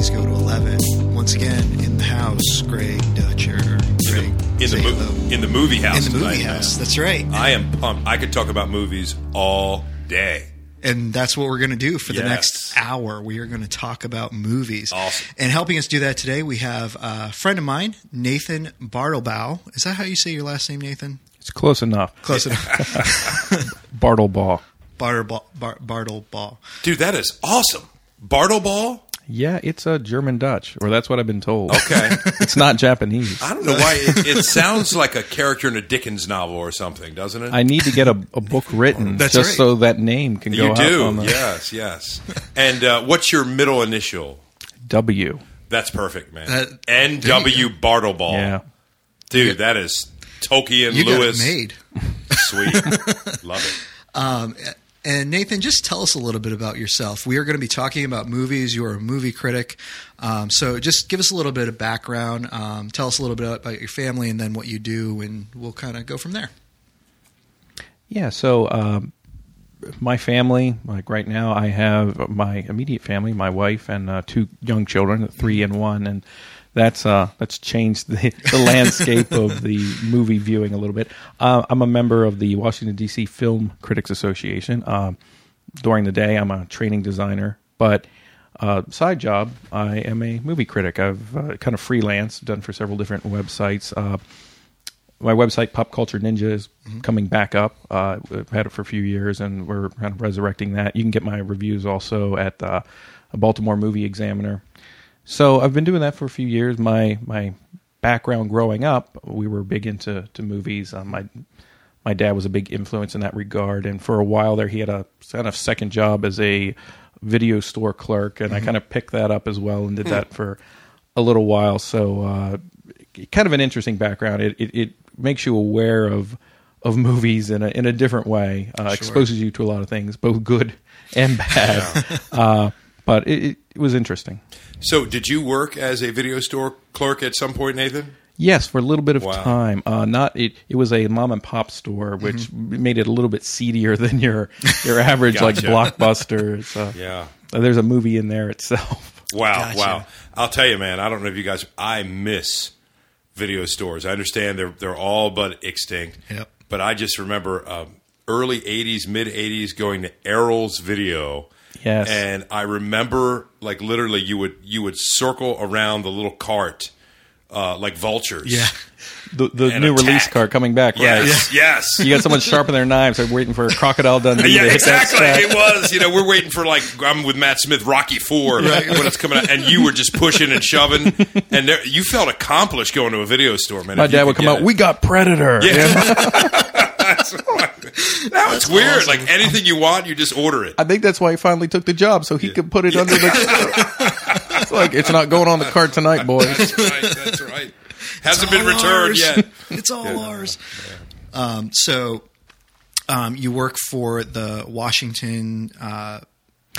movies go to 11. Once again, in the house, Greg Dutcher. Greg, In the, say mo- in the movie house. in the movie tonight, house. man. That's right. I am pumped. I could talk about movies all day. And that's what we're going to do for the Yes. next hour. We are going to talk about movies. Awesome. And helping us do that today, we have a friend of mine, Nathan Bartlebow. Is that how you say your last name, Nathan? It's close enough. Close enough. Bartleball. Bartleball. Bar- Bartleball. Dude, that is awesome. Bartleball? Yeah, it's a German Dutch, or that's what I've been told. Okay. It's not Japanese. I don't know why. It, it sounds like a character in a Dickens novel or something, doesn't it? I need to get a, a book written That's just right. so that name can go you out do. on the Yes, yes. And uh, what's your middle initial? W. That's perfect, man. That- N.W. Bartleball. Yeah. Dude, that is Tolkien You Lewis. got it made. Sweet. Love it. Um, and Nathan, just tell us a little bit about yourself. We are going to be talking about movies. You are a movie critic. Um, so just give us a little bit of background. Um, tell us a little bit about your family and then what you do, and we'll kind of go from there. Yeah, so um, my family, like right now, I have my immediate family, my wife and uh, two young children, three and one, and that's uh, that's changed the, the landscape of the movie viewing a little bit. Uh, I'm a member of the Washington D.C. Film Critics Association. Um, during the day, I'm a training designer, but uh, side job, I am a movie critic. I've uh, kind of freelance, done for several different websites. Uh, my website pop culture ninja is coming back up uh, we've had it for a few years and we're kind of resurrecting that you can get my reviews also at uh, a baltimore movie examiner so i've been doing that for a few years. My my background growing up we were big into to movies. Um, my my dad was a big influence in that regard. And for a while there he had a kind of second job as a video store clerk. And i kind of picked that up as well and did that for a little while. So uh, kind of an interesting background. It, it, it makes you aware of of movies in a in a different way uh, exposes you to a lot of things both good and bad. Uh, but it, it was interesting So, did you work as a video store clerk at some point, Nathan? Yes, for a little bit of Wow. time. Uh, not it. It was a mom and pop store, which made it a little bit seedier than your your average like blockbuster. So Yeah. there's a movie in there itself. Wow, Gotcha. wow. I'll tell you, man. I don't know if you guys. I miss video stores. I understand they're they're all but extinct. Yep. But I just remember um, early '80s, mid '80s, going to Erol's Video. Yes. And I remember, like literally, you would you would circle around the little cart, uh, like vultures. Yeah. The, the new Attack. release card coming back. Right. Yes. Yes. You got someone sharpening their knives. They're waiting for a Crocodile Dundee. Yeah, exactly. It was. You know, we're waiting for like I'm with Matt Smith, Rocky Four, when it's coming out, and you were just pushing and shoving, and there, you felt accomplished going to a video store, man. My dad would come out. it. We got Predator. That's right. Now it's weird. Like anything you want, you just order it. I think that's why he finally took the job, so he could put it under the. it's like it's not going on the cart tonight, boys. That's right. That's right. Hasn't been returned ours. yet. It's all ours. Um, so um, you work for the Washington. Uh,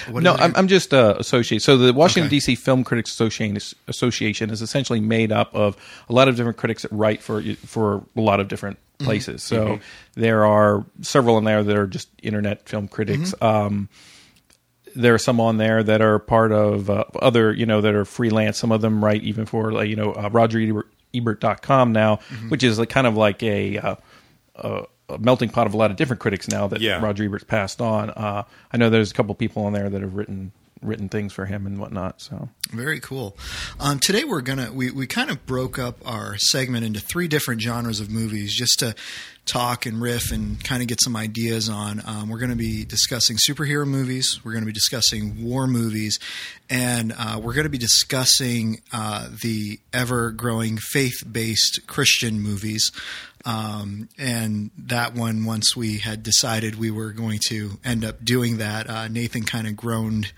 what No. I'm, I'm just uh, associated. So the Washington Okay. D.C. Film Critics Association is, Association is essentially made up of a lot of different critics that write for for a lot of different places. So there are several in there that are just internet film critics. Um, there are some on there that are part of uh, other, you know, that are freelance. Some of them write even for, like, you know, uh, RogerEbert.com now, which is like kind of like a, uh, a, a melting pot of a lot of different critics now that Yeah. Roger Ebert's passed on. Uh, I know there's a couple people on there that have written written things for him and whatnot. So Very cool. Um, today we're gonna we, we kind of broke up our segment into three different genres of movies just to talk and riff and kind of get some ideas on. Um, we're going to be discussing superhero movies. We're going to be discussing war movies, and uh, we're going to be discussing uh, the ever growing faith based Christian movies. Um, and that one, once we had decided we were going to end up doing that, uh, Nathan kind of groaned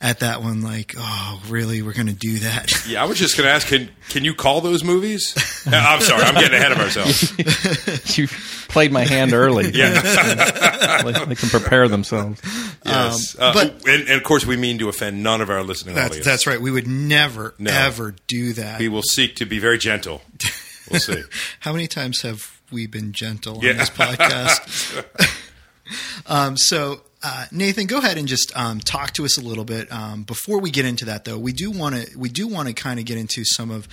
at that one, like, "Oh, really? We're going to do that?" Yeah, I was just going to ask, can can you call those movies? Uh, I'm sorry, I'm getting ahead of ourselves. you played my hand early. Yeah. Like, they can prepare themselves. Yes, Um, uh, but- and, and of course we mean to offend none of our listening That's, audience. that's right. We would never, No. ever do that. We will seek to be very gentle. We'll see. How many times have we been gentle Yeah. on this podcast? um, so, uh, Nathan, go ahead and just um, talk to us a little bit. Um, before we get into that, though, we do want to we do want to kind of get into some of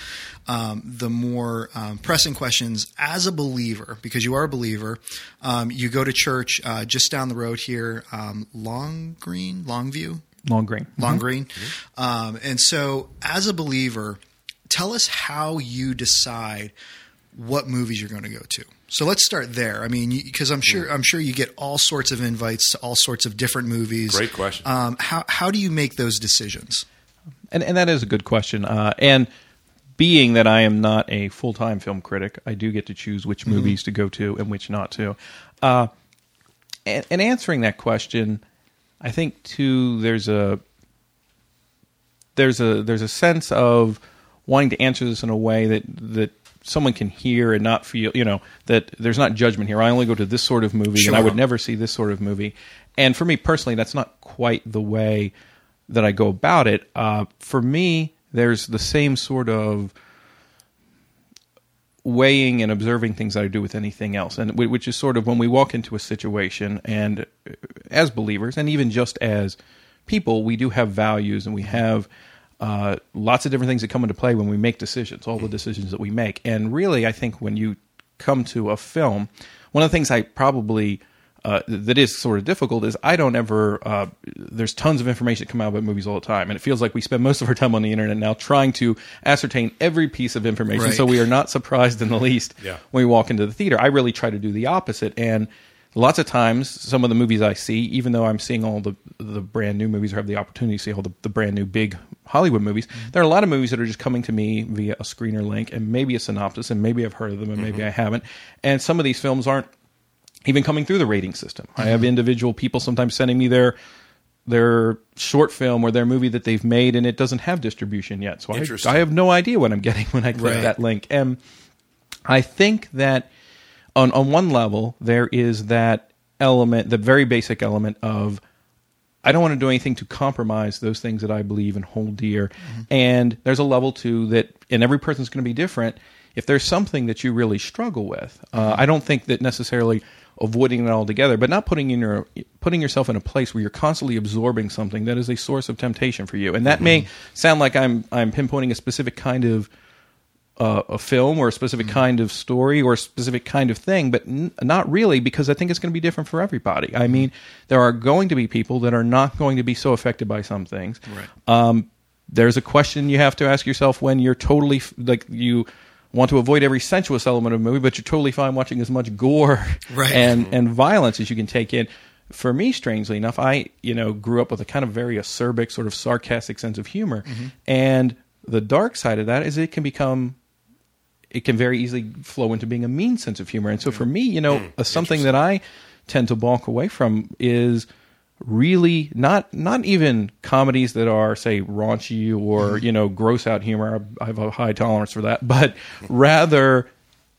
um, the more um, pressing questions as a believer, because you are a believer. Um, you go to church uh, just down the road here, um, Long Green, Longview, Long Green. Long Green, um, and so as a believer, tell us how you decide what movies you're going to go to. So let's start there. I mean, because I'm sure I'm sure you get all sorts of invites to all sorts of different movies. Great question. Um, how how do you make those decisions? And, and that is a good question. Uh, and being that I am not a full time film critic, I do get to choose which movies to go to and which not to. Uh, and, and answering that question, I think too there's a there's a there's a sense of wanting to answer this in a way that that someone can hear and not feel you know that there's not judgment here. I only go to this sort of movie, and I would never see this sort of movie. And for me personally, that's not quite the way that I go about it. Uh, for me, there's the same sort of weighing and observing things that I do with anything else, and which is sort of when we walk into a situation, and uh, as believers, and even just as people, we do have values, and we have uh, lots of different things that come into play when we make decisions, all the decisions that we make, and really, I think when you come to a film, one of the things I probably uh, that is sort of difficult is I don't ever. Uh, there's tons of information that come out about movies all the time, and it feels like we spend most of our time on the internet now trying to ascertain every piece of information. Right. So we are not surprised in the least Yeah. when we walk into the theater. I really try to do the opposite, and lots of times, some of the movies I see, even though I'm seeing all the the brand new movies or have the opportunity to see all the, the brand new big Hollywood movies, mm-hmm. there are a lot of movies that are just coming to me via a screener link and maybe a synopsis, and maybe I've heard of them and maybe mm-hmm. I haven't. And some of these films aren't even coming through the rating system. I have mm-hmm. individual people sometimes sending me their their short film or their movie that they've made and it doesn't have distribution yet. So I, I have no idea what I'm getting when I click Right. that link. And I think that on on one level there is that element, the very basic element of I don't want to do anything to compromise those things that I believe and hold dear. Mm-hmm. And there's a level too that, and every person's going to be different. If there's something that you really struggle with, uh, mm-hmm. I don't think that necessarily avoiding it altogether, but not putting in your putting yourself in a place where you're constantly absorbing something that is a source of temptation for you. And that mm-hmm. may sound like I'm I'm pinpointing a specific kind of uh, a film or a specific kind of story or a specific kind of thing, but n- not really because I think it's going to be different for everybody. I mean, there are going to be people that are not going to be so affected by some things. Right. Um, there's a question you have to ask yourself when you're totally f- like you want to avoid every sensuous element of a movie, but you're totally fine watching as much gore Right. and and violence as you can take in. For me, strangely enough, I you know grew up with a kind of very acerbic, sort of sarcastic sense of humor, and the dark side of that is it can become it can very easily flow into being a mean sense of humor. And so for mm. me, you know, uh, something that I tend to balk away from is really not not even comedies that are say raunchy or mm-hmm. you know gross out humor. I have a high tolerance for that, but rather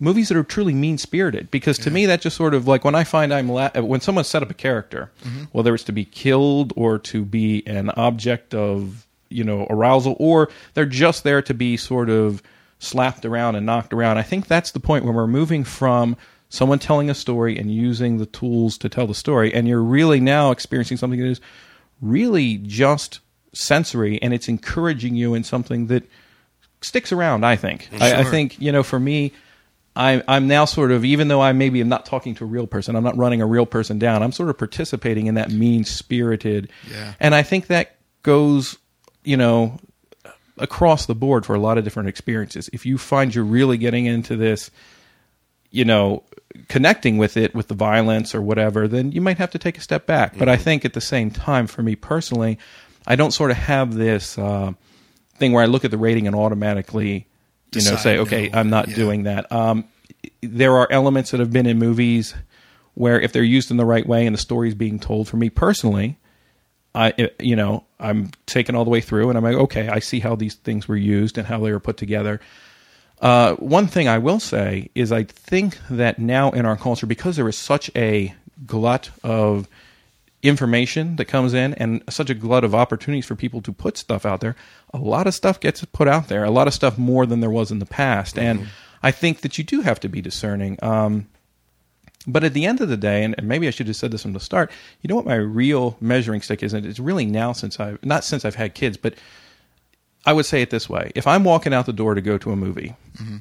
movies that are truly mean spirited. Because to me, that just sort of like when I find I'm la- when someone set up a character, mm-hmm. whether it's to be killed or to be an object of you know arousal, or they're just there to be sort of slapped around and knocked around. I think that's the point when we're moving from someone telling a story and using the tools to tell the story, and you're really now experiencing something that is really just sensory, and it's encouraging you in something that sticks around. I think. I, I think you know, for me. I, I'm now sort of, even though I maybe am not talking to a real person, I'm not running a real person down. I'm sort of participating in that mean spirited, Yeah. and I think that goes, you know, across the board for a lot of different experiences. If you find you're really getting into this, you know, connecting with it with the violence or whatever, then you might have to take a step back. But I think at the same time, for me personally, I don't sort of have this uh, thing where I look at the rating and automatically, you know, say, okay, no. I'm not Yeah. doing that. Um, there are elements that have been in movies where if they're used in the right way and the story's being told, for me personally, I you know I'm taken all the way through, and I'm like, okay, I see how these things were used and how they were put together. Uh, one thing I will say is I think that now in our culture, because there is such a glut of information that comes in and such a glut of opportunities for people to put stuff out there, a lot of stuff gets put out there, a lot of stuff more than there was in the past. And I think that you do have to be discerning. Um, But at the end of the day, and, maybe I should have said this from the start, you know what my real measuring stick is, and it's really now since I've not since I've had kids, but I would say it this way: if I'm walking out the door to go to a movie, mm-hmm.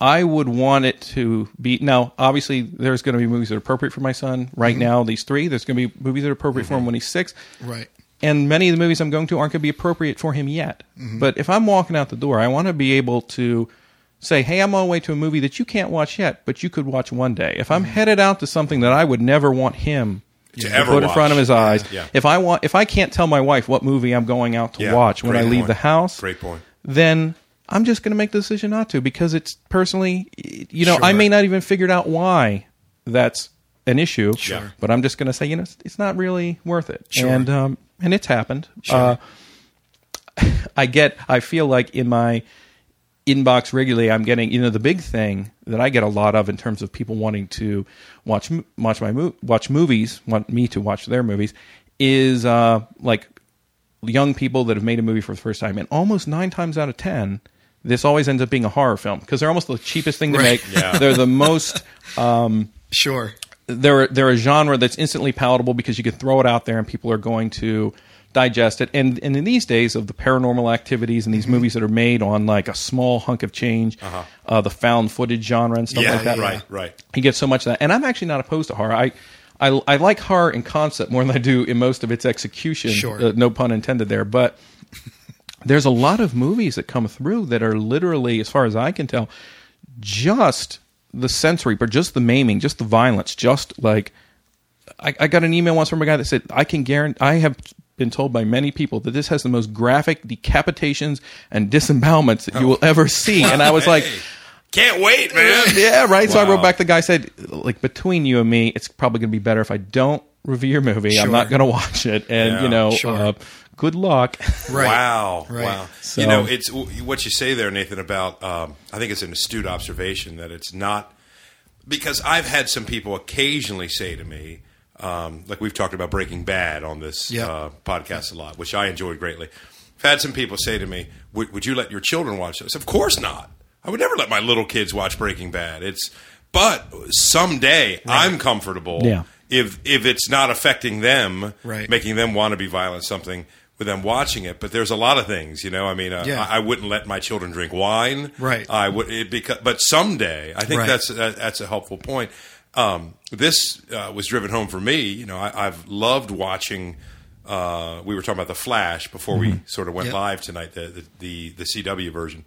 I would want it to be now. Obviously, there's going to be movies that are appropriate for my son. Right mm-hmm. now, these three. There's going to be movies that are appropriate for him mm-hmm. when he's six. Right. And many of the movies I'm going to aren't going to be appropriate for him yet. But if I'm walking out the door, I want to be able to say, "Hey, I'm on the way to a movie that you can't watch yet, but you could watch one day." If I'm headed out to something that I would never want him To to ever put in front of his eyes, Yeah. if I want, if I can't tell my wife what movie I'm going out to Yeah, watch when I leave point. the house, Great point. then I'm just going to make the decision not to because it's personally, you know, I may not even figured out why that's an issue. Sure. But I'm just going to say, you know, it's, it's not really worth it. Sure. And um, and it's happened. Uh, I get. I feel like in my inbox regularly, I'm getting. You know, the big thing that I get a lot of in terms of people wanting to watch watch my watch movies, want me to watch their movies, is uh, like young people that have made a movie for the first time, and almost nine times out of ten, this always ends up being a horror film because they're almost the cheapest thing to Right. make. Yeah. They're the most. Sure. They're they're a genre that's instantly palatable because you can throw it out there and people are going to digest it. And and in these days of the paranormal activities and these Mm-hmm. movies that are made on like a small hunk of change, uh the found footage genre and stuff Uh-huh. Yeah, like that, right, right. you get so much of that. And I'm actually not opposed to horror. I I, I like horror in concept more than I do in most of its execution. Sure. Uh, no pun intended there. But there's a lot of movies that come through that are literally, as far as I can tell, just the sensory, but just the maiming, just the violence, just like I, I got an email once from a guy that said, I can guarantee, I have been told by many people that this has the most graphic decapitations and disembowelments that you will ever see. And I was like, can't wait, man. yeah, right. So I wrote back. The guy said, like, between you and me, it's probably going to be better if I don't review your movie. I'm Sure. not going to watch it. And, Yeah, you know, sure. uh, good luck. Right. Wow, Right. wow. So- you know, it's what you say there, Nathan. About um, I think it's an astute observation that it's not because I've had some people occasionally say to me, um, like we've talked about Breaking Bad on this Yeah. uh, podcast a lot, which I enjoyed greatly. I've had some people say to me, "Would, would you let your children watch this?" Of course not. I would never let my little kids watch Breaking Bad. It's but someday I'm comfortable Yeah. if if it's not affecting them, Right. making them want to be violent, something with them watching it. But there's a lot of things, you know. I mean, uh, Yeah. I, I wouldn't let my children drink wine, Right. I would, it because, but someday, I think Right. that's that, that's a helpful point. Um, this uh, was driven home for me. You know, I, I've loved watching. Uh, we were talking about the Flash before we sort of went Yep. live tonight. The, the the the CW version.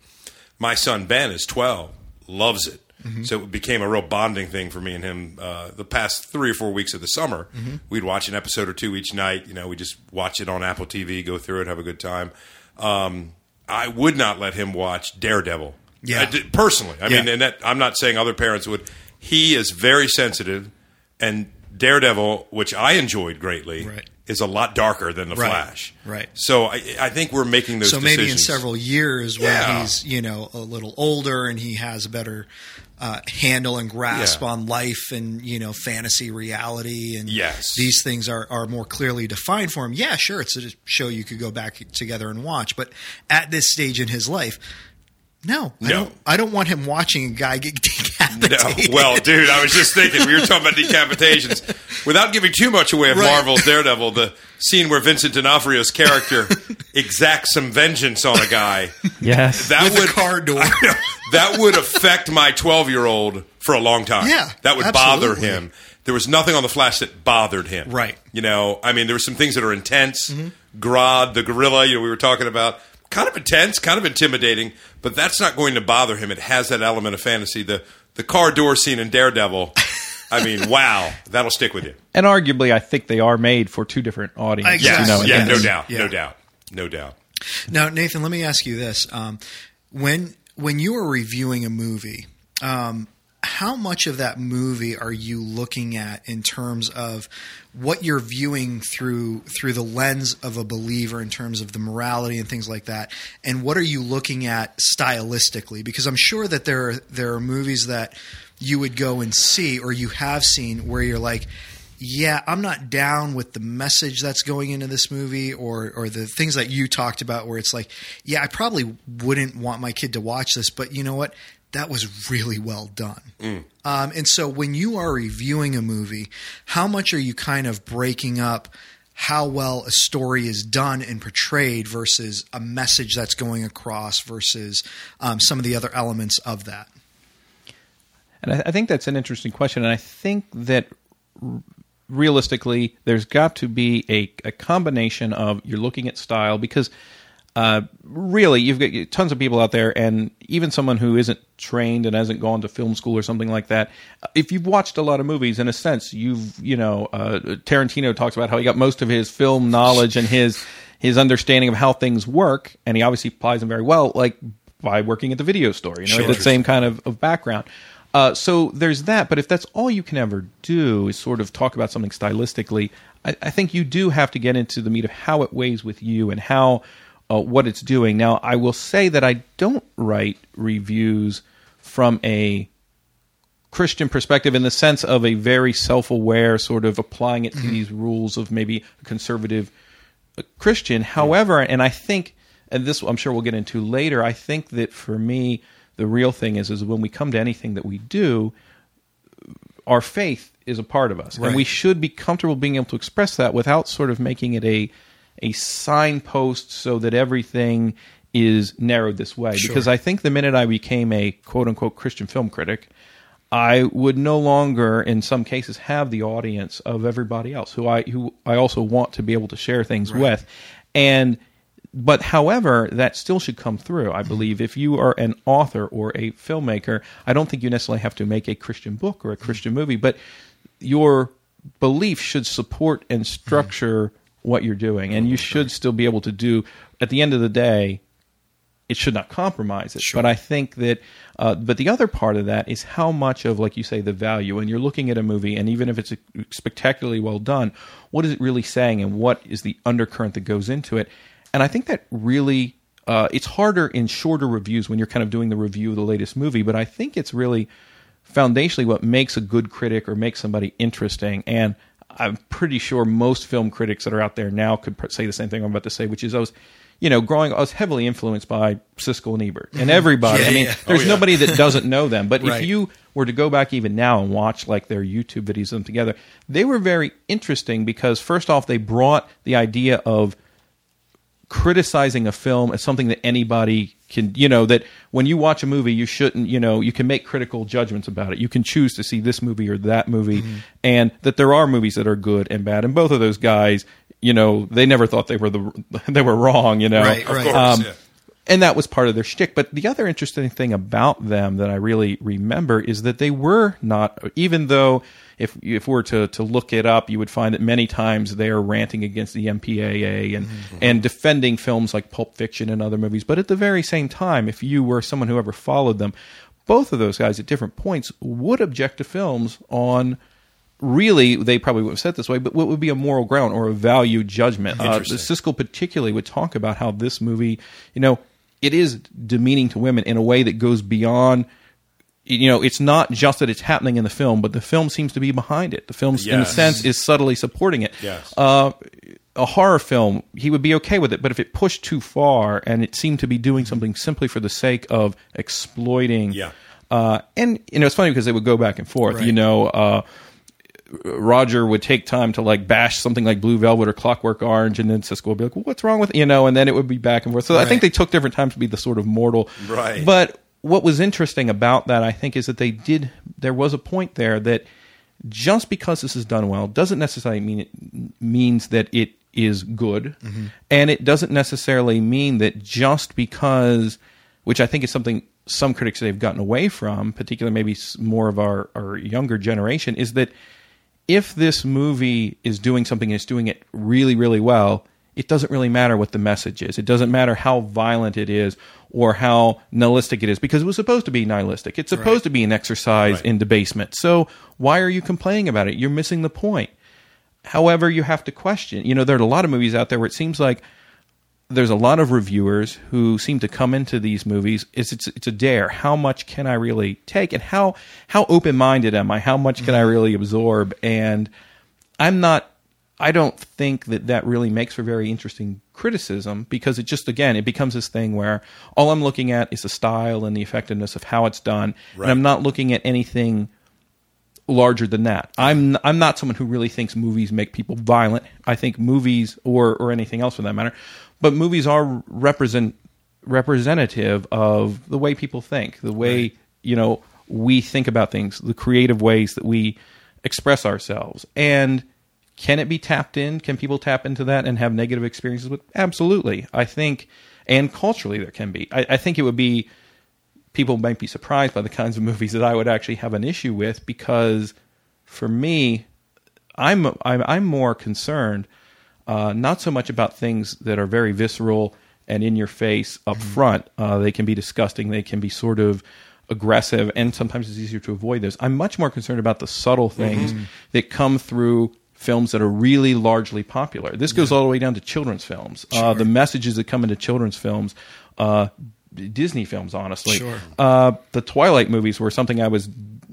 My son Ben is twelve, loves it. So it became a real bonding thing for me and him. Uh, the past three or four weeks of the summer, we'd watch an episode or two each night. You know, we just watch it on Apple TV, go through it, have a good time. Um, I would not let him watch Daredevil. Yeah. I did- personally. I mean, and that, I'm not saying other parents would. He is very sensitive, and Daredevil, which I enjoyed greatly, Right. is a lot darker than the Right. Flash. Right. So I, I think we're making those. so maybe in several years when Yeah. he's you know a little older and he has a better uh, handle and grasp Yeah. on life and you know fantasy reality and Yes. these things are, are more clearly defined for him yeah sure it's a show you could go back together and watch but at this stage in his life no, I No. don't. I don't want him watching a guy get No. decapitated. Well, dude, I was just thinking we were talking about decapitations. Without giving too much away of Right. Marvel's Daredevil, the scene where Vincent D'Onofrio's character exacts some vengeance on a guy. yes. That with would a car door. that would affect my 12 year old for a long time. Yeah, That would bother him. There was nothing on the Flash that bothered him. Right. You know, I mean, there were some things that are intense. Mm-hmm. Grodd, the gorilla, you know, we were talking about, kind of intense, kind of intimidating, but that's not going to bother him. It has that element of fantasy. The, the car door scene in Daredevil, I mean, wow, that'll stick with you. and arguably, I think they are made for two different audiences. Exactly. Yes. You know, yeah, and- no doubt. yeah. No doubt. No doubt. Now, Nathan, let me ask you this: um, when when you are reviewing a movie, um, how much of that movie are you looking at in terms of what you're viewing through through the lens of a believer in terms of the morality and things like that, and what are you looking at stylistically? Because I'm sure that there are, there are movies that you would go and see or you have seen where you're like yeah, I'm not down with the message that's going into this movie or or the things that you talked about where it's like, yeah, I probably wouldn't want my kid to watch this, but you know what? That was really well done. Um, and so when you are reviewing a movie, how much are you kind of breaking up how well a story is done and portrayed versus a message that's going across versus um, some of the other elements of that? And I, I think that's an interesting question. And I think that r- realistically, there's got to be a, a combination of you're looking at style because uh, really you've got tons of people out there, and even someone who isn't trained and hasn't gone to film school or something like that. If you've watched a lot of movies, in a sense, you've you know uh, Tarantino talks about how he got most of his film knowledge and his his understanding of how things work, and he obviously applies them very well, like by working at the video store. You know, Sure. that same kind of, of background. Uh, so there's that, but if that's all you can ever do is sort of talk about something stylistically, I, I think you do have to get into the meat of how it weighs with you and how uh, what it's doing. Now, I will say that I don't write reviews from a Christian perspective in the sense of a very self-aware sort of applying it to these rules of maybe a conservative uh, Christian. However, and I think, and this I'm sure we'll get into later. I think that for me, the real thing is is when we come to anything that we do, our faith is a part of us, and we should be comfortable being able to express that without sort of making it a a signpost so that everything is narrowed this way. Sure. Because I think the minute I became a quote unquote Christian film critic, I would no longer, in some cases, have the audience of everybody else who I who I also want to be able to share things with, and but however, that still should come through. I mm-hmm. believe if you are an author or a filmmaker, I don't think you necessarily have to make a Christian book or a mm-hmm. Christian movie, but your belief should support and structure what you're doing, and you should still be able to do. At the end of the day, it should not compromise it. Sure. But I think that, uh, but the other part of that is how much of, like you say, the value. And you're looking at a movie, and even if it's spectacularly well done, what is it really saying, and what is the undercurrent that goes into it? And I think that really, uh, it's harder in shorter reviews when you're kind of doing the review of the latest movie. But I think it's really foundationally what makes a good critic or makes somebody interesting. And I'm pretty sure most film critics that are out there now could pr- say the same thing I'm about to say, which is I was, you know, growing, I was heavily influenced by Siskel and Ebert and everybody. Yeah, I mean, yeah. Oh, there's Oh, yeah. nobody that doesn't know them. But Right. if you were to go back even now and watch like their YouTube videos of them together, they were very interesting because first off, they brought the idea of criticizing a film as something that anybody can you know that when you watch a movie you shouldn't you know you can make critical judgments about it you can choose to see this movie or that movie and that there are movies that are good and bad and both of those guys you know they never thought they were the they were wrong you know Right, Of right. course, Um, yeah. and that was part of their shtick. But the other interesting thing about them that I really remember is that they were not, even though if if we were to to look it up, you would find that many times they are ranting against the MPAA and and defending films like Pulp Fiction and other movies. But at the very same time, if you were someone who ever followed them, both of those guys at different points would object to films on really they probably would have said this way, but what would be a moral ground or a value judgment? Uh, Siskel particularly would talk about how this movie, you know, it is demeaning to women in a way that goes beyond. You know, it's not just that it's happening in the film, but the film seems to be behind it. The film, in a sense, is subtly supporting it. Yes. Uh, a horror film, he would be okay with it, but if it pushed too far and it seemed to be doing something simply for the sake of exploiting, Yeah. uh, and you know, it's funny because they would go back and forth. Right. You know, uh, Roger would take time to like bash something like Blue Velvet or Clockwork Orange, and then Siskel would be like, well, "What's wrong with it?" you know? And then it would be back and forth. So I think they took different times to be the sort of mortal. Right. But what was interesting about that, I think, is that they did. There was a point there that just because this is done well doesn't necessarily mean it means that it is good, mm-hmm. and it doesn't necessarily mean that just because, which I think is something some critics they've gotten away from, particularly maybe more of our, our younger generation, is that if this movie is doing something and it's doing it really, really well, it doesn't really matter what the message is. It doesn't matter how violent it is or how nihilistic it is because it was supposed to be nihilistic. It's supposed Right. to be an exercise Right. in debasement. So why are you complaining about it? You're missing the point. However, you have to question. You know, there are a lot of movies out there where it seems like there's a lot of reviewers who seem to come into these movies. It's it's, it's a dare. How much can I really take, and how how open minded am I? How much can I mm-hmm. really absorb? And I'm not I don't think that that really makes for very interesting criticism because it just again it becomes this thing where all I'm looking at is the style and the effectiveness of how it's done, Right. and I'm not looking at anything larger than that. I'm I'm not someone who really thinks movies make people violent. I think movies or or anything else for that matter, but movies are represent representative of the way people think, the way you know we think about things, the creative ways that we express ourselves, and can it be tapped in? Can people tap into that and have negative experiences with? Absolutely, I think, and culturally there can be. I, I think it would be people might be surprised by the kinds of movies that I would actually have an issue with because for me, I'm I'm, I'm more concerned uh, not so much about things that are very visceral and in your face up front. Uh, they can be disgusting. They can be sort of aggressive, and sometimes it's easier to avoid those. I'm much more concerned about the subtle things that come through films that are really largely popular. This goes all the way down to children's films. Uh, the messages that come into children's films. Uh, Disney films, honestly. Sure. Uh, the Twilight movies were something I was,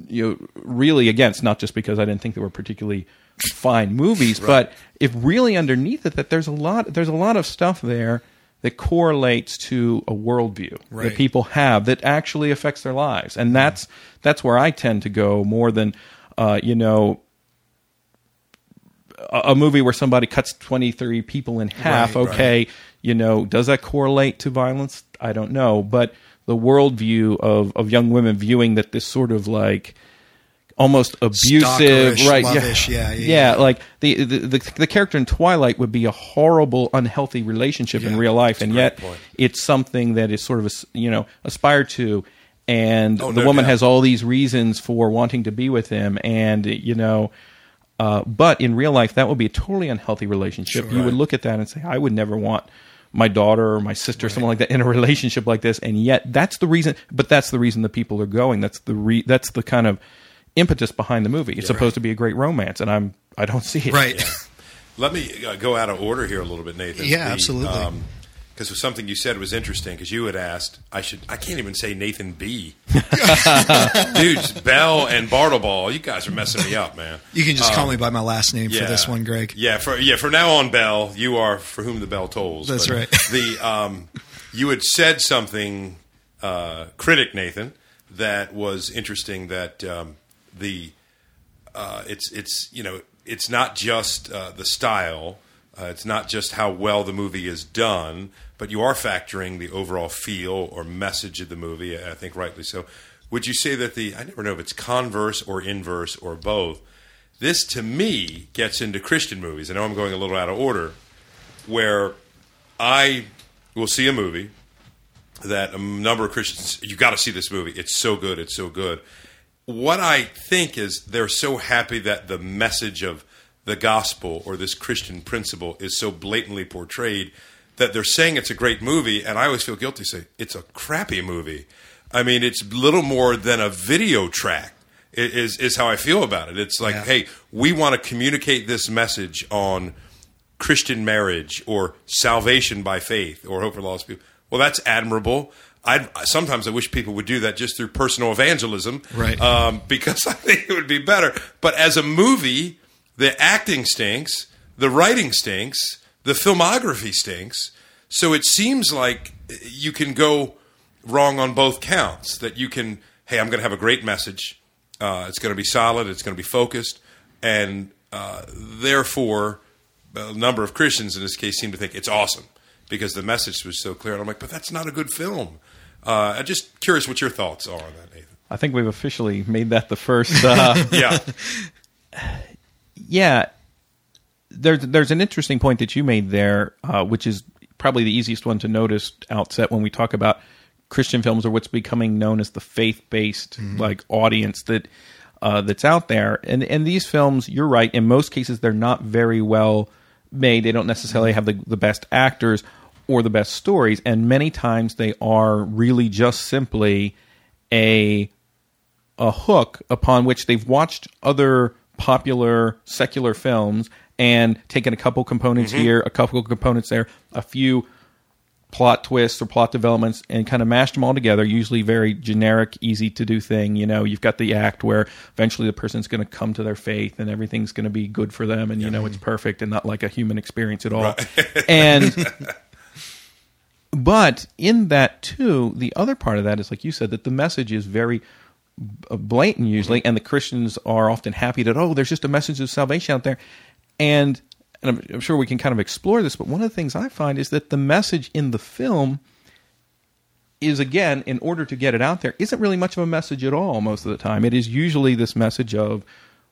you know, really against. Not just because I didn't think they were particularly fine movies, but if really underneath it, that there's a lot, there's a lot of stuff there that correlates to a worldview Right. that people have that actually affects their lives, and that's that's where I tend to go more than, uh, you know, a, movie where somebody cuts 23 people in half. Right, okay, you know, does that correlate to violence? I don't know, but the worldview of of young women viewing that this sort of like almost abusive, right? lovish, yeah, yeah, yeah. Like the, the the the character in Twilight would be a horrible, unhealthy relationship in real life, and yet point. it's something that is sort of a, you know aspired to. And Oh, the no woman doubt. has all these reasons for wanting to be with him, and you know, uh, but in real life, that would be a totally unhealthy relationship. You would look at that and say, I would never want my daughter or my sister, or someone like that, in a relationship like this. And yet, that's the reason. But that's the reason the people are going. That's the re, that's the kind of impetus behind the movie. It's supposed to be a great romance, and I'm I don't see it. Right. Let me uh, go out of order here a little bit, Nathan. Yeah, absolutely. Because something you said was interesting. Because you had asked, I should, I can't even say Nathan B. Dudes, Bell and Bartleball, you guys are messing me up, man. You can just call me by my last name for this one, Greg. Yeah, for yeah, from now on, Bell, you are for whom the bell tolls. That's But right. The um, you had said something, uh, critic Nathan, that was interesting. That um, the uh, it's it's you know it's not just uh, the style, uh, it's not just how well the movie is done, but you are factoring the overall feel or message of the movie. I think rightly so. Would you say that the I never know if it's converse or inverse or both. This to me gets into Christian movies. I know I'm going a little out of order, where I will see a movie that a number of Christians you got to see this movie. It's so good. It's so good. What I think is they're so happy that the message of the gospel or this Christian principle is so blatantly portrayed that they're saying it's a great movie, and I always feel guilty say it's a crappy movie. I mean, it's little more than a video track. Is is how I feel about it. It's like, Yeah. hey, we want to communicate this message on Christian marriage or salvation by faith or hope for lost people. Well, that's admirable. I sometimes I wish people would do that just through personal evangelism, Right. Um, because I think it would be better. But as a movie, the acting stinks, the writing stinks, the filmography stinks. So it seems like you can go wrong on both counts. That you can, hey, I'm going to have a great message. Uh, it's going to be solid. It's going to be focused, and uh, therefore, a number of Christians in this case seem to think it's awesome because the message was so clear. And I'm like, but that's not a good film. Uh, I'm just curious what your thoughts are on that, Nathan. I think we've officially made that the first. Uh, Yeah, yeah, there's there's an interesting point that you made there, uh, which is probably the easiest one to notice outset when we talk about Christian films or what's becoming known as the faith based like audience that uh, that's out there. And and these films, you're right. In most cases, they're not very well made. They don't necessarily have the the best actors or the best stories, and many times they are really just simply a a hook upon which they've watched other popular secular films and taking a couple components mm-hmm. here, a couple components there, a few plot twists or plot developments and kind of mashed them all together. Usually, very generic, easy to do thing. You know, you've got the act where eventually the person's going to come to their faith and everything's going to be good for them, and you know it's perfect and not like a human experience at all. and but in that too, the other part of that is like you said that the message is very blatant usually, mm-hmm. and the Christians are often happy that oh, there's just a message of salvation out there, and and I'm, I'm sure we can kind of explore this. But one of the things I find is that the message in the film is again, in order to get it out there, isn't really much of a message at all most of the time. It is usually this message of,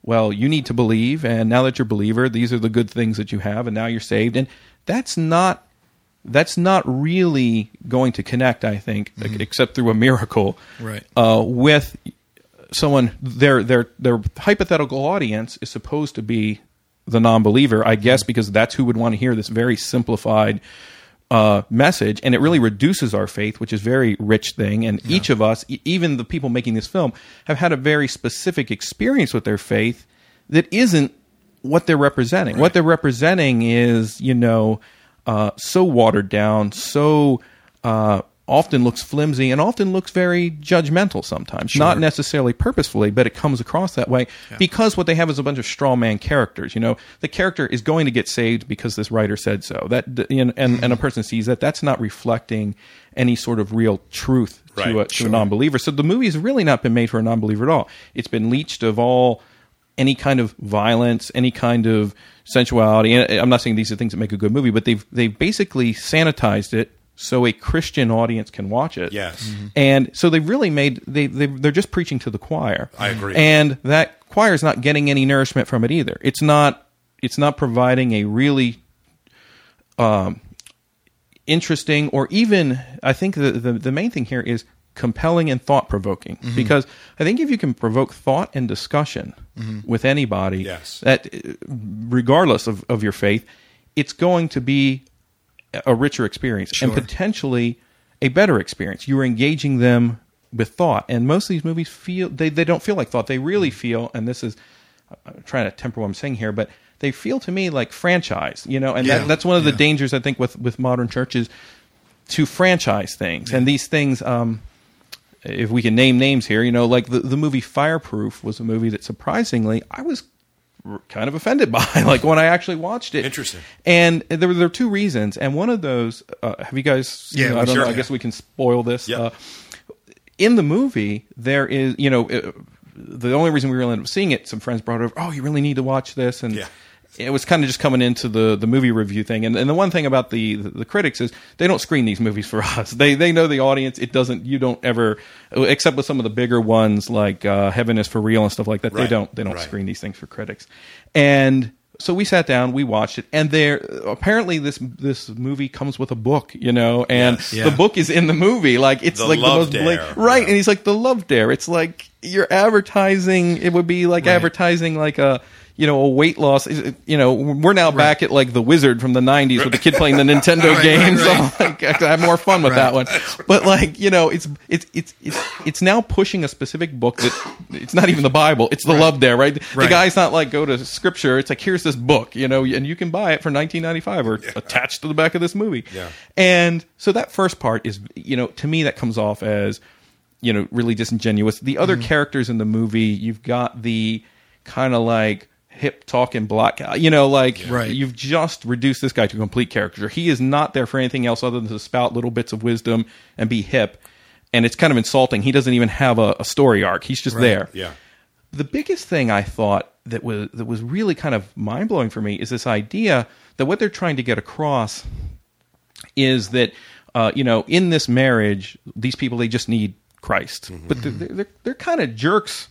well, you need to believe, and now that you're a believer, these are the good things that you have, and now you're saved. And that's not that's not really going to connect, I think, except through a miracle, Right. Uh, with someone their their their hypothetical audience is supposed to be the non-believer, I guess, because that's who would want to hear this very simplified uh, message, and it really reduces our faith, which is a very rich thing. And each of us, e- even the people making this film, have had a very specific experience with their faith that isn't what they're representing. What they're representing is, you know, uh, so watered down, so uh, often looks flimsy, and often looks very judgmental sometimes. Not necessarily purposefully, but it comes across that way because what they have is a bunch of straw man characters. You know, the character is going to get saved because this writer said so. That know, and and a person sees that that's not reflecting any sort of real truth to, Right, a, to a non-believer. So the movie has really not been made for a non-believer at all. It's been leached of all any kind of violence, any kind of sensuality. And I'm not saying these are things that make a good movie, but they've they've basically sanitized it so a Christian audience can watch it. Yes. Mhm. And so they've really made they, they they're just preaching to the choir. I agree. And that choir is not getting any nourishment from it either. It's not it's not providing a really um, interesting or even I think the, the the main thing here is compelling and thought provoking Mm-hmm. because I think if you can provoke thought and discussion with anybody Yes. that uh, regardless of, of your faith it's going to be a richer experience and potentially a better experience. You're engaging them with thought. And most of these movies feel they, they don't feel like thought. They really feel and this is I'm trying to temper what I'm saying here, but they feel to me like franchise, you know, and Yeah, that, that's one of the yeah. dangers I think with with modern churches to franchise things. And these things. Um, if we can name names here, you know, like the the movie Fireproof was a movie that surprisingly I was kind of offended by, like when I actually watched it. Interesting. And there were there were two reasons, and one of those, uh, have you guys? Yeah, I don't sure know. I guess we can spoil this. Yeah. Uh, in the movie, there is, you know, uh, the only reason we really ended up seeing it, some friends brought it over. Oh, you really need to watch this, and Yeah. It was kind of just coming into the the movie review thing. And, and the one thing about the, the the critics is they don't screen these movies for us. They they know the audience. It doesn't. You don't ever, except with some of the bigger ones like uh, Heaven is for Real and stuff like that. They don't they don't Right. screen these things for critics. And so we sat down, we watched it, and there apparently this this movie comes with a book, you know, and Yes. Yeah. the book is in the movie, like it's The like the most bla- right? Yeah. And he's like the love dare. It's like you're advertising. It would be like Right. advertising like a you know a weight loss. You know, we're now back at like the Wizard from the '90s with the kid playing the Nintendo Right, games. right, like, I have more fun with that one. But like you know, it's it's it's it's it's now pushing a specific book that it's not even the Bible. It's the love dare, right? The guy's not like go to scripture. It's like here's this book, you know, and you can buy it for 19.95 or attached to the back of this movie. Yeah. And so that first part is, you know, to me that comes off as, you know, really disingenuous. The other mm-hmm. characters in the movie, you've got the kind of like hip talking black guy, you know, like Right. you've just reduced this guy to a complete caricature. He is not there for anything else other than to spout little bits of wisdom and be hip. And it's kind of insulting. He doesn't even have a, a story arc. He's just there Yeah. the biggest thing I thought that was that was really kind of mind blowing for me is this idea that what they're trying to get across is that uh, you know in this marriage these people they just need Christ, but they're they're, they're kind of jerks.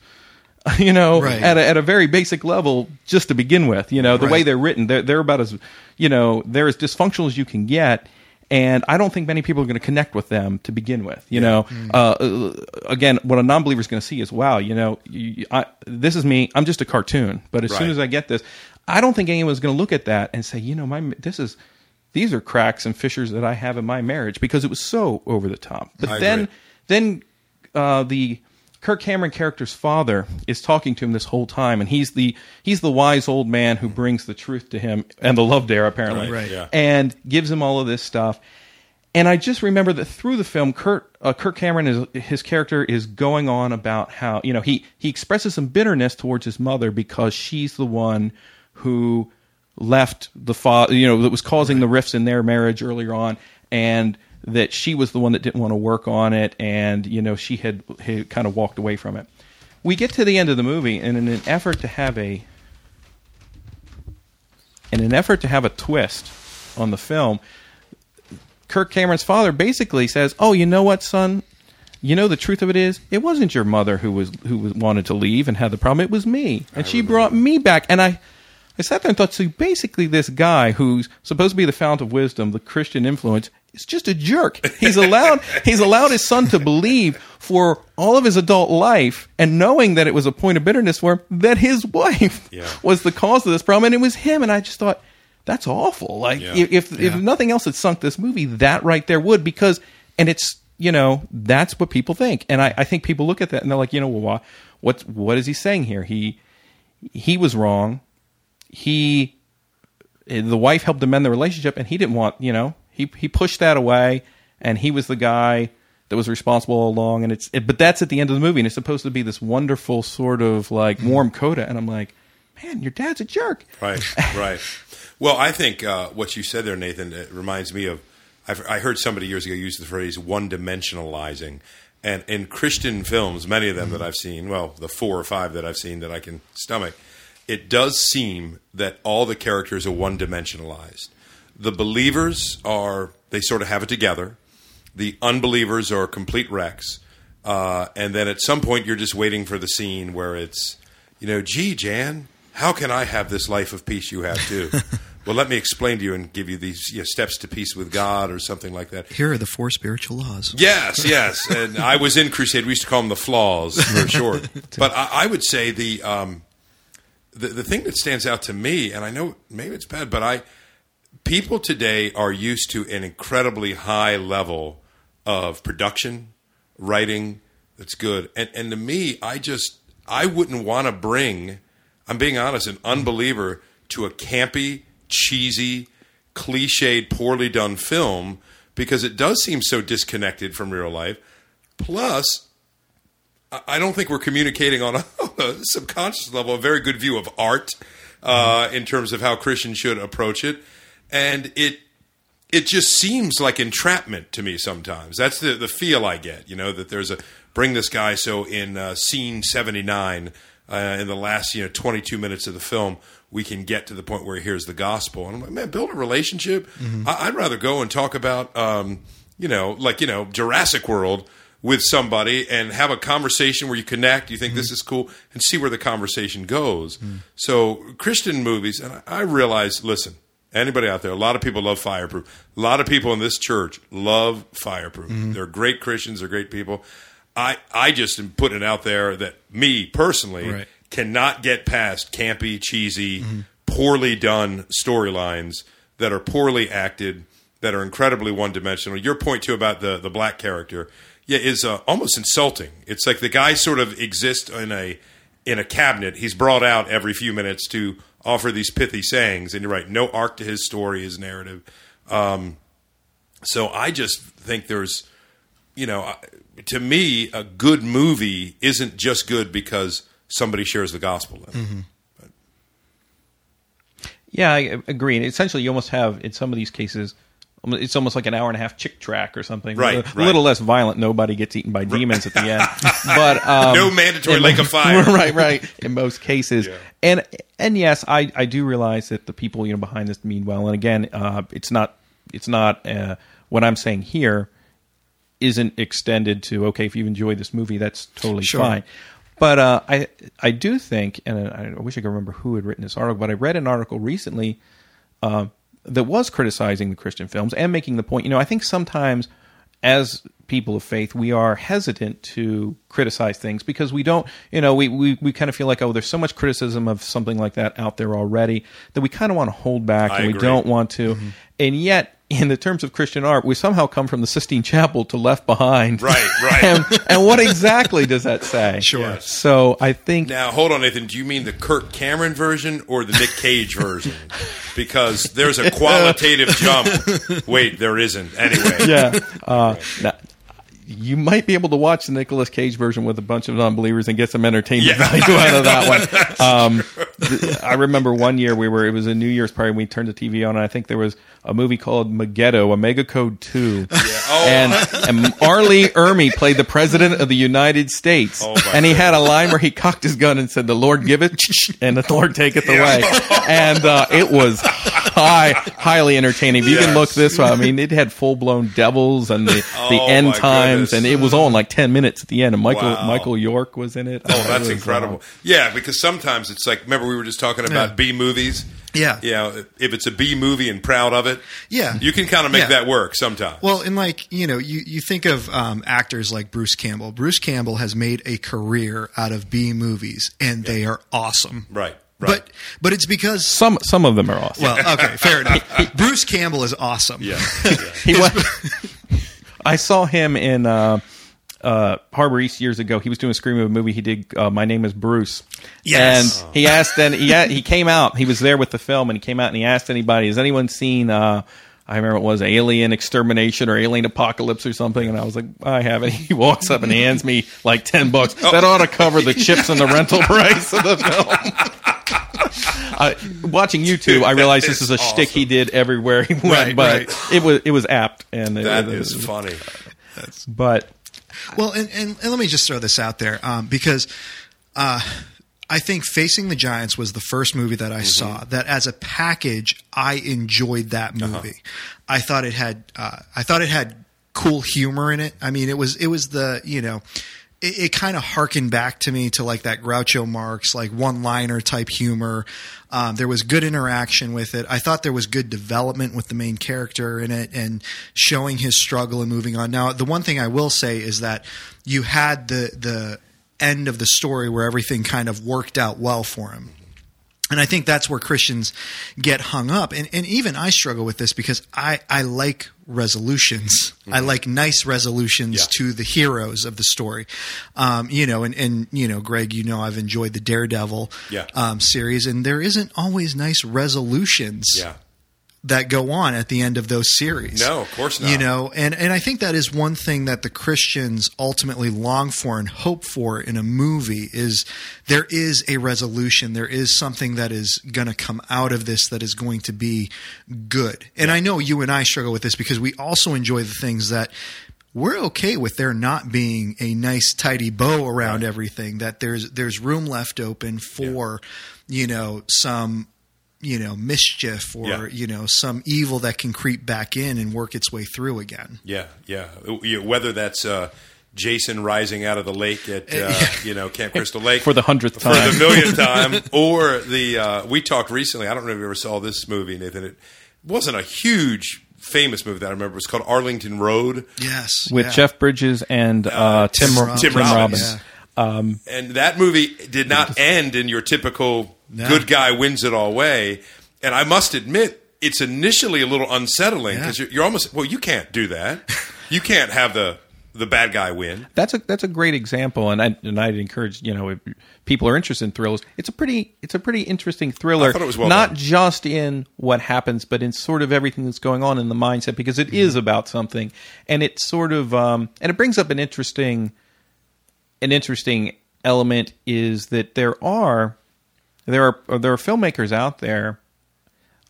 You know, Right. at a, at a very basic level, just to begin with, you know, the way they're written, they're, they're about as, you know, they're as dysfunctional as you can get. And I don't think many people are going to connect with them to begin with. You know, uh, uh, again, what a non-believer is going to see is, wow, you know, you, I, this is me. I'm just a cartoon. But as soon as I get this, I don't think anyone's going to look at that and say, you know, my this is these are cracks and fissures that I have in my marriage because it was so over the top. But I then, agree. then uh, the Kirk Cameron character's father is talking to him this whole time, and he's the he's the wise old man who brings the truth to him and the love dare apparently, Right, yeah. and gives him all of this stuff. And I just remember that through the film, Kurt uh, Kirk Cameron is his character is going on about how you know he he expresses some bitterness towards his mother because she's the one who left the father you know that was causing the rifts in their marriage earlier on and that she was the one that didn't want to work on it and you know she had, had kind of walked away from it. We get to the end of the movie and in an effort to have a in an effort to have a twist on the film kirk cameron's father basically says oh you know what son? You know the truth of it is it wasn't your mother who was who was, wanted to leave and had the problem. It was me. And she brought me back. And i I sat there and thought, so basically, this guy who's supposed to be the fount of wisdom, the Christian influence, is just a jerk. He's allowed he's allowed his son to believe for all of his adult life, and knowing that it was a point of bitterness for him, that his wife Yeah. was the cause of this problem, and it was him. And I just thought, that's awful. Like Yeah. if if, if nothing else had sunk this movie, that right there would because, and it's you know that's what people think, and I, I think people look at that and they're like, you know, well, what what is he saying here? He he was wrong he the wife helped amend the relationship and he didn't want you know he he pushed that away and he was the guy that was responsible all along and it's it, but that's at the end of the movie and it's supposed to be this wonderful sort of like warm coda and i'm like man your dad's a jerk Right, right. Well, I think uh, what you said there, Nathan, it reminds me of. I've, I heard somebody years ago use the phrase "one dimensionalizing," and in Christian films, many of them that I've seen, well, the four or five that I've seen that I can stomach, it does seem that all the characters are one dimensionalized. The believers are they sort of have it together. The unbelievers are complete wrecks. Uh, and then at some point, you're just waiting for the scene where it's, you know, gee, Jan, how can I have this life of peace you have too? well, let me explain to you and give you these you know, steps to peace with God or something like that. Here are the four spiritual laws. Yes, yes. And I was in Crusade. We used to call them the flaws for short. But I, I would say the, um, the the thing that stands out to me, and I know maybe it's bad, but I people today are used to an incredibly high level of production, writing that's good. And and to me, I just I wouldn't want to bring, I'm being honest, an unbeliever to a campy, cheesy, cliched, poorly done film because it does seem so disconnected from real life. Plus, I- don't think we're communicating on a, a subconscious level a very good view of art uh, in terms of how Christians should approach it, and it it just seems like entrapment to me sometimes. That's the the feel I get. You know that there's a bring this guy so in uh, scene seventy nine. Uh, in the last, you know, 22 minutes of the film, we can get to the point where he hears the gospel. And I'm like, man, build a relationship. I- I'd rather go and talk about, um, you know, like, you know, Jurassic World with somebody and have a conversation where you connect, you think this is cool, and see where the conversation goes. So, Christian movies, and I I realize, listen, anybody out there, a lot of people love Fireproof. A lot of people in this church love Fireproof. They're great Christians, they're great people. I, I just am putting it out there that me personally Right. cannot get past campy, cheesy, poorly done storylines that are poorly acted, that are incredibly one dimensional. Your point too about the the black character, yeah, is uh, almost insulting. It's like the guy sort of exists in a in a cabinet. He's brought out every few minutes to offer these pithy sayings, and you're right, no arc to his story, his narrative. Um, so I just think there's, you know, to me, a good movie isn't just good because somebody shares the gospel. It. Yeah, I agree. And essentially, you almost have in some of these cases, it's almost like an hour and a half Chick tract or something. Right, a, right. little less violent. Nobody gets eaten by demons at the end, but um, No mandatory in lake mo- of fire. right, right. In most cases, Yeah. and and yes, I I do realize that the people you know behind this mean well. And again, uh, it's not it's not uh, what I'm saying here isn't extended to okay if you enjoy this movie that's totally Sure. fine but uh, I I do think and I, I wish I could remember who had written this article but I read an article recently uh, that was criticizing the Christian films and making the point you know I think sometimes as people of faith we are hesitant to criticize things because we don't you know we, we, we kind of feel like oh there's so much criticism of something like that out there already that we kind of want to hold back I and we don't want to. Mm-hmm. And yet in the terms of Christian art, we somehow come from the Sistine Chapel to Left Behind. Right, right. and, and what exactly does that say? Sure. Yes. So I think Now, hold on, Nathan. Do you mean the Kirk Cameron version or the Nick Cage version? Because there's a qualitative jump. Wait, there isn't. Anyway. yeah. Uh, now, you might be able to watch the Nicolas Cage version with a bunch of non-believers and get some entertainment Yeah. value out of that one. Um, th- I remember one year we were it was a New Year's party and we turned the TV on and I think there was a movie called Megiddo, Omega Code Two, Oh. and and R. Lee Ermey played the president of the United States, Oh, and he had a line where he cocked his gun and said, "The Lord give it, and the Lord taketh away," and uh, it was high, highly entertaining. If you can look this one, I mean, it had full blown devils and the the Oh, end times, goodness. and it was on like ten minutes at the end. And Michael Wow. Michael York was in it. Oh, It that's was, uh, incredible. Yeah, because sometimes it's like, remember we were just talking about Yeah. B movies? Yeah. You know, if it's a B movie and proud of it, Yeah. you can kind of make Yeah. that work sometimes. Well, and like you know, you you think of um, actors like Bruce Campbell. Bruce Campbell has made a career out of B movies, and they are awesome. right, right. But but it's because some some of them are awesome. well, okay, fair enough. Bruce Campbell is awesome. yeah, yeah. He went, I saw him in uh, uh, Harbor East years ago. He was doing a Scream of a movie. He did uh, My Name is Bruce. Yes. And he asked, and he, he came out, he was there with the film, and he came out and he asked anybody, has anyone seen, uh, I remember it was Alien Extermination or Alien Apocalypse or something, and I was like, I haven't. He walks up and hands me like 10 bucks. That ought to cover the chips and the rental price of the film. Uh, watching YouTube, I realized this is a That is shtick he did everywhere he went, Right, but right. it was it was apt, and it, that it- is funny. But Well, and, and, and let me just throw this out there um, because uh, I think Facing the Giants was the first movie that I saw that, as a package, I enjoyed that movie. I thought it had uh, I thought it had cool humor in it. I mean, it was it was the you know. It, it kind of harkened back to me to like that Groucho Marx, like one-liner type humor. Um, there was good interaction with it. I thought there was good development with the main character in it and showing his struggle and moving on. Now, the one thing I will say is that you had the the end of the story where everything kind of worked out well for him. And I think that's where Christians get hung up. And, and even I struggle with this because I, I like resolutions. I like nice resolutions Yeah. to the heroes of the story. Um, you know, and, and, you know, Greg, you know, I've enjoyed the Daredevil Yeah. um, series, and there isn't always nice resolutions Yeah. That go on at the end of those series. No, of course not. You know, and, and I think that is one thing that the Christians ultimately long for and hope for in a movie is there is a resolution. There is something that is going to come out of this that is going to be good. And I know you and I struggle with this because we also enjoy the things that we're okay with there not being a nice tidy bow around everything that there's there's room left open for you know some you know mischief or Yeah. you know some evil that can creep back in and work its way through again Yeah, yeah. Yeah, Whether that's uh, Jason rising out of the lake at uh, you know Camp Crystal Lake for the hundredth time, for the millionth time, or the uh, we talked recently. I don't know if you ever saw this movie, Nathan. It wasn't a huge famous movie that I remember. It was called Arlington Road, yes with yeah. Jeff Bridges and uh, Tim, Tim Robbins. Tim Tim Robbins. Robbins. and that movie did not end in your typical No. good guy wins it all way. And I must admit, it's initially a little unsettling Yeah. because you're, you're almost well, you can't do that. you can't have the the bad guy win. That's a that's a great example, and I and I'd encourage you know if people are interested in thrillers. It's a pretty it's a pretty interesting thriller. I thought it was well not done. just in what happens, but in sort of everything that's going on in the mindset because it is about something, and it sort of um, and it brings up an interesting an interesting element is that there are there are there are filmmakers out there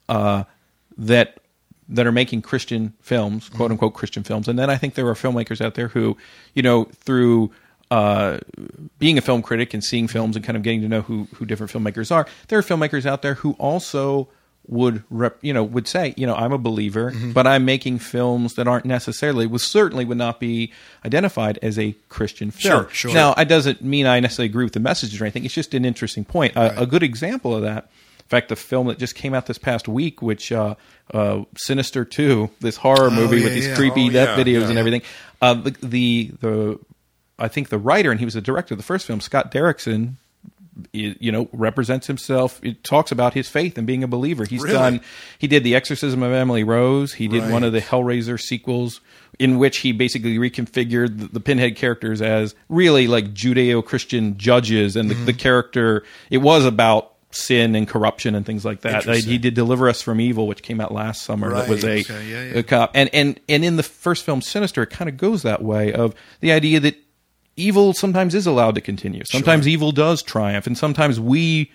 uh, that that are making Christian films, quote unquote Christian films, and then I think there are filmmakers out there who, you know, through uh, being a film critic and seeing films and kind of getting to know who who different filmmakers are, there are filmmakers out there who also would rep, you know would say you know I'm a believer, but I'm making films that aren't necessarily would certainly would not be identified as a Christian film. Sure, sure. Now, it doesn't mean I necessarily agree with the messages or anything. It's just an interesting point. A, a good example of that. In fact, the film that just came out this past week, which uh, uh, Sinister Two, this horror movie yeah, with these yeah. creepy Oh, death yeah, videos and everything. Uh, the, the the I think the writer and he was the director of the first film, Scott Derrickson, you know represents himself. It talks about his faith and being a believer. He's Really? done. He did the Exorcism of Emily Rose. He did one of the Hellraiser sequels, in which he basically reconfigured the, the Pinhead characters as really like Judeo-Christian judges, and the, the mm. character it was about sin and corruption and things like that. He did Deliver Us from Evil, which came out last summer. That was a, Right. Yeah, yeah. a cop, and and and in the first film, Sinister, it kind of goes that way of the idea that evil sometimes is allowed to continue. Sometimes evil does triumph, and sometimes we,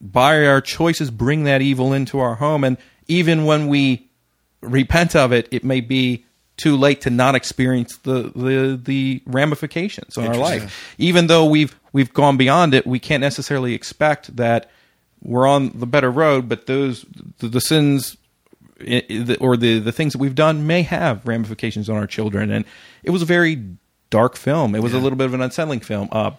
by our choices, bring that evil into our home. And even when we repent of it, it may be too late to not experience the the, the ramifications on our life. Even though we've we've gone beyond it, we can't necessarily expect that we're on the better road. But those the, the sins i- i- the- or the the things that we've done may have ramifications on our children. And it was a very dark film. It was a little bit of an unsettling film. Uh,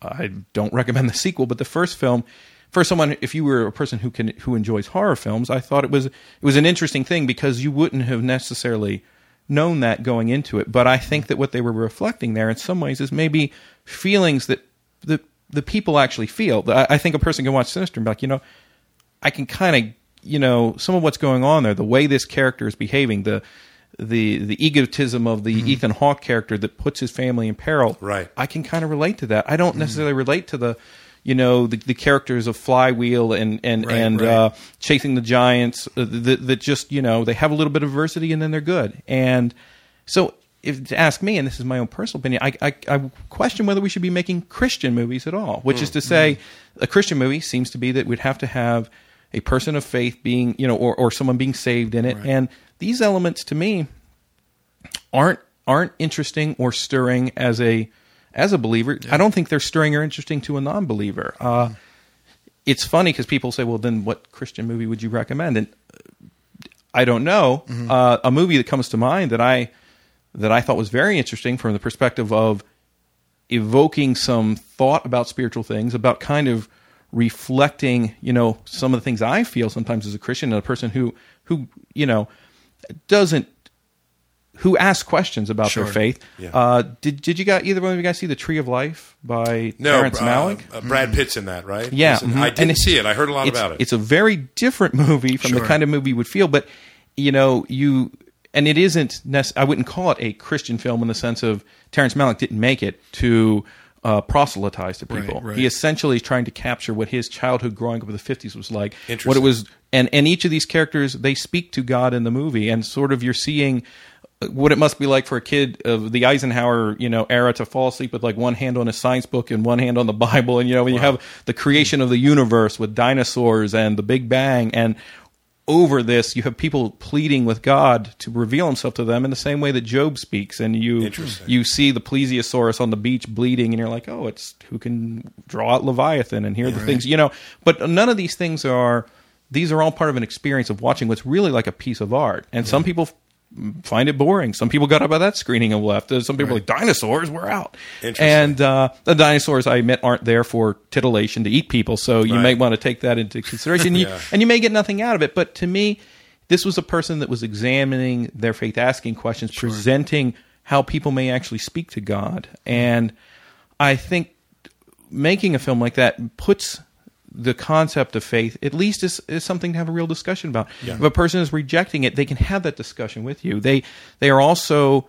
I don't recommend the sequel, but the first film, for someone if you were a person who can who enjoys horror films, I thought it was it was an interesting thing because you wouldn't have necessarily known that going into it. But I think that what they were reflecting there in some ways is maybe feelings that the the people actually feel. I, I think a person can watch Sinister and be like, you know, I can kind of you know some of what's going on there, the way this character is behaving, the the the egotism of the Ethan Hawke character that puts his family in peril. Right. I can kind of relate to that. I don't necessarily relate to the you know the, the characters of Flywheel and and Right, and right. Uh, chasing the giants uh, that, that just you know they have a little bit of adversity and then they're good. And so if to ask me, and this is my own personal opinion, I, I, I question whether we should be making Christian movies at all. Which Mm, is to say, a Christian movie seems to be that we'd have to have a person of faith being, you know, or, or someone being saved in it. Right. And these elements to me aren't aren't interesting or stirring as a as a believer. I don't think they're stirring or interesting to a non-believer. Uh, it's funny because people say, "Well, then what Christian movie would you recommend?" And uh, I don't know. Uh, a movie that comes to mind that I that I thought was very interesting from the perspective of evoking some thought about spiritual things, about kind of reflecting, you know, some of the things I feel sometimes as a Christian and a person who who you know doesn't who asks questions about Sure. their faith. Yeah. Uh, did did you guys either one of you guys see the Tree of Life by No, Terrence uh, Malick? uh, Brad Pitt's in that, right? Yeah, Listen, mhm. I didn't see it. I heard a lot about it. It's a very different movie from Sure. the kind of movie you would feel, but you know, you and it isn't. Nec- I wouldn't call it a Christian film in the sense of Terrence Malick didn't make it to uh, proselytize to people. Right, right. He essentially is trying to capture what his childhood growing up in the fifties was like. What it was, and and each of these characters they speak to God in the movie, and sort of you're seeing what it must be like for a kid of the Eisenhower, you know, era to fall asleep with like one hand on a science book and one hand on the Bible, and you know, when you have the creation of the universe with dinosaurs and the Big Bang, and over this, you have people pleading with God to reveal Himself to them in the same way that Job speaks, and you you see the plesiosaurus on the beach bleeding, and you're like, oh, it's who can draw out Leviathan and hear the things, you know. But none of these things are; these are all part of an experience of watching what's really like a piece of art. And some people find it boring. Some people got up at that screening and left. Some people are like dinosaurs. We're out. Interesting. And uh, the dinosaurs, I admit, aren't there for titillation to eat people. So you Right. may want to take that into consideration. You- and you may get nothing out of it. But to me, this was a person that was examining their faith, asking questions, presenting how people may actually speak to God. And I think making a film like that puts the concept of faith at least is, is something to have a real discussion about. If a person is rejecting it, they can have that discussion with you. They they are also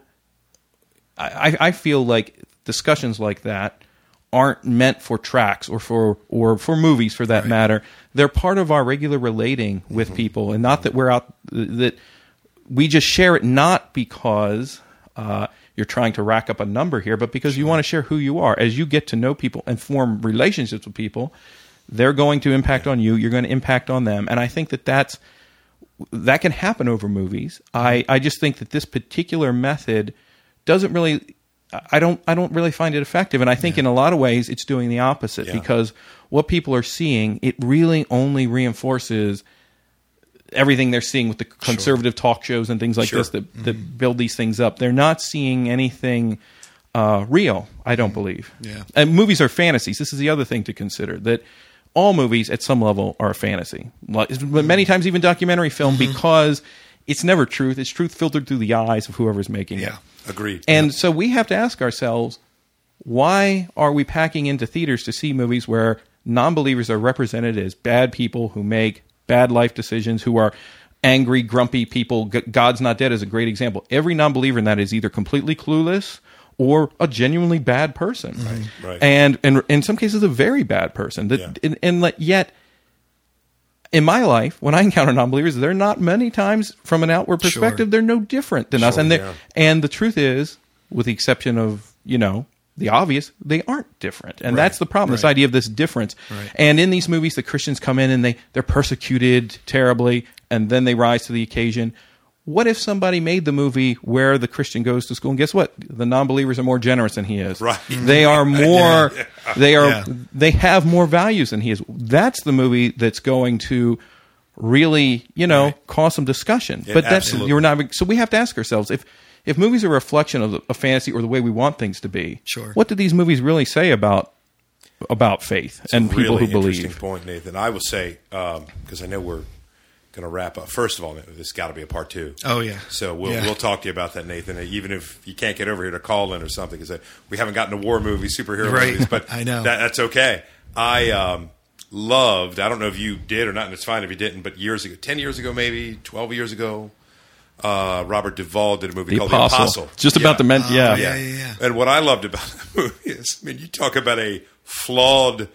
I, I feel like discussions like that aren't meant for tracks or for or for movies for that matter. They're part of our regular relating with people, and not that we're out that we just share it not because uh, you're trying to rack up a number here, but because you want to share who you are. As you get to know people and form relationships with people, they're going to impact on you. You're going to impact on them, and I think that that's that can happen over movies. I, I just think that this particular method doesn't really I don't I don't really find it effective and I think in a lot of ways it's doing the opposite Yeah. because what people are seeing it really only reinforces everything they're seeing with the conservative talk shows and things like Sure. this that, that build these things up. They're not seeing anything uh, real, I don't believe. Yeah. And movies are fantasies. This is the other thing to consider that all movies at some level are a fantasy. But many times even documentary film mm-hmm. because it's never truth. It's truth filtered through the eyes of whoever's making it. Yeah. Agreed. And so we have to ask ourselves why are we packing into theaters to see movies where non-believers are represented as bad people who make bad life decisions, who are angry, grumpy people? God's Not Dead is a great example. Every non-believer in that is either completely clueless or a genuinely bad person, Right. and and in some cases a very bad person. That Yeah. and, and yet in my life, when I encounter non-believers, they're not many times from an outward Sure. perspective. They're no different than us, and yeah. and the truth is, with the exception of you know the obvious, they aren't different, and Right, that's the problem. This idea of this difference. Right. And in these movies, the Christians come in and they they're persecuted terribly, and then they rise to the occasion. What if somebody made the movie where the Christian goes to school and guess what? The non-believers are more generous than he is. Right. They are more. They are. Yeah. They have more values than he is. That's the movie that's going to really, you know, Right. cause some discussion. Yeah, but that's absolutely. you're not. So we have to ask ourselves if if movies are a reflection of the, a fantasy or the way we want things to be. Sure. What do these movies really say about about faith It's and people really who interesting believe? point, Nathan. I will say um, because I know we're going to wrap up. First of all, this has got to be a part two. Oh, yeah. So we'll Yeah. we'll talk to you about that, Nathan. Even if you can't get over here to call in or something, because we haven't gotten to war movies, superhero Right. movies, but I know. that, that's okay. I um, loved. I don't know if you did or not, and it's fine if you didn't. But years ago, ten years ago, maybe twelve years ago, uh, Robert Duvall did a movie The called apostle. The Apostle. Just about the men. yeah. Oh, yeah, yeah, yeah. And what I loved about the movie is, I mean, you talk about a flawed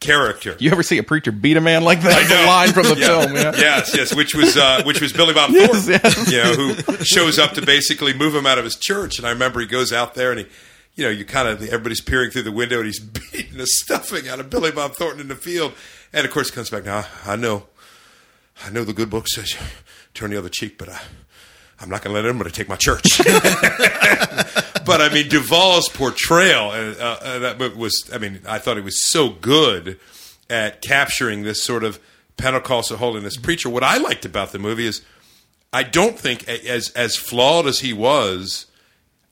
character. You ever see a preacher beat a man like that? I know. line from the Yeah. film. Yeah. Yes, yes, which was uh, which was Billy Bob Yes, Thornton, yes. you know, who shows up to basically move him out of his church. And I remember he goes out there and he, you know, you kind of everybody's peering through the window and he's beating the stuffing out of Billy Bob Thornton in the field. And of course, he comes back now. I know, I know the good book says turn the other cheek, but I, I'm not going to let him. I'm going to take my church. but I mean, Duvall's portrayal, uh, uh, that was, I mean, I thought he was so good at capturing this sort of Pentecostal holiness preacher. What I liked about the movie is, I don't think, as as flawed as he was,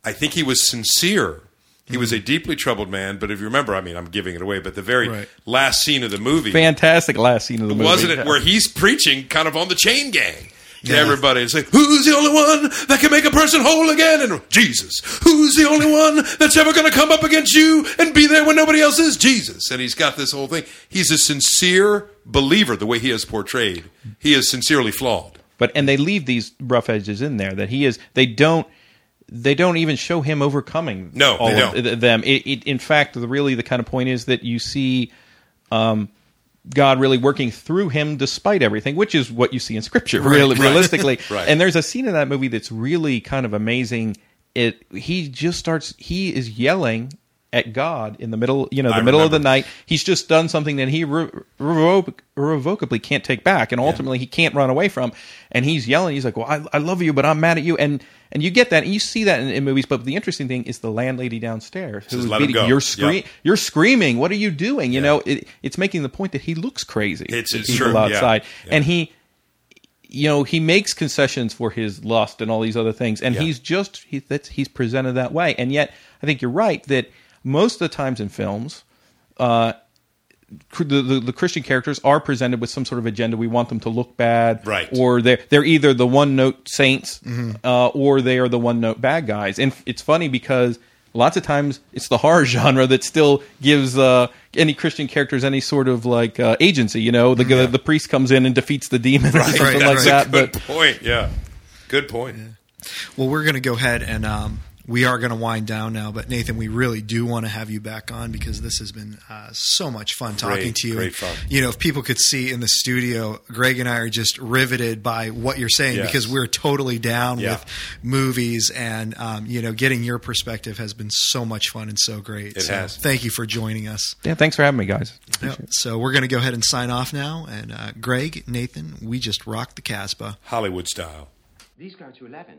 I think he was sincere. He was a deeply troubled man. But if you remember, I mean, I'm giving it away, but the very Right. last scene of the movie, Fantastic last scene of the movie. wasn't it Yeah. where he's preaching kind of on the chain gang to Yeah. everybody and say who's the only one that can make a person whole again? And jesus who's the only one that's ever going to come up against you and be there when nobody else is? Jesus. And he's got this whole thing. He's a sincere believer the way he is portrayed. He is sincerely flawed. But and they leave these rough edges in there that he is they don't they don't even show him overcoming No, all they of them. It, it, in fact the really the kind of point is that you see um, God really working through him despite everything, which is what you see in Scripture, really, right. realistically. Right. And there's a scene in that movie that's really kind of amazing. It he just starts he is yelling at God in the middle, you know, the I middle of the night. He's just done something that he re- revoc- irrevocably can't take back, and ultimately he can't run away from. And he's yelling. He's like, "Well, I, I love you, but I'm mad at you." And and you get that, and you see that in, in movies. But the interesting thing is the landlady downstairs who's "Let him beating. go." You're Yep. screaming. You're screaming. What are you doing? You know, it, it's making the point that he looks crazy. It's- it's people true, yeah. outside, Yeah. and he you know he makes concessions for his lust and all these other things and Yeah. he's just he, that's, he's presented that way and yet i think you're right that most of the times in films uh, the, the, the christian characters are presented with some sort of agenda. We want them to look bad. Right. or they're, they're either the one note saints Mm-hmm. uh, or they are the one note bad guys. And it's funny because lots of times it's the horror genre that still gives uh, any christian characters any sort of like uh, agency you know? The, the priest comes in and defeats the demon or something right, like right. that good but point yeah. Good point. Well, we're going to go ahead and um, we are going to wind down now. But Nathan, we really do want to have you back on because this has been uh, so much fun talking Great, to you. great And, fun. You know, if people could see in the studio, Greg and I are just riveted by what you're saying Yes. because we're totally down Yeah. with movies, and um, you know, getting your perspective has been so much fun and so great. It so has. Thank you for joining us. Yeah, thanks for having me, guys. Yep. So we're going to go ahead and sign off now. And uh, Greg, Nathan, we just rocked the Casbah. hollywood style These go to 11.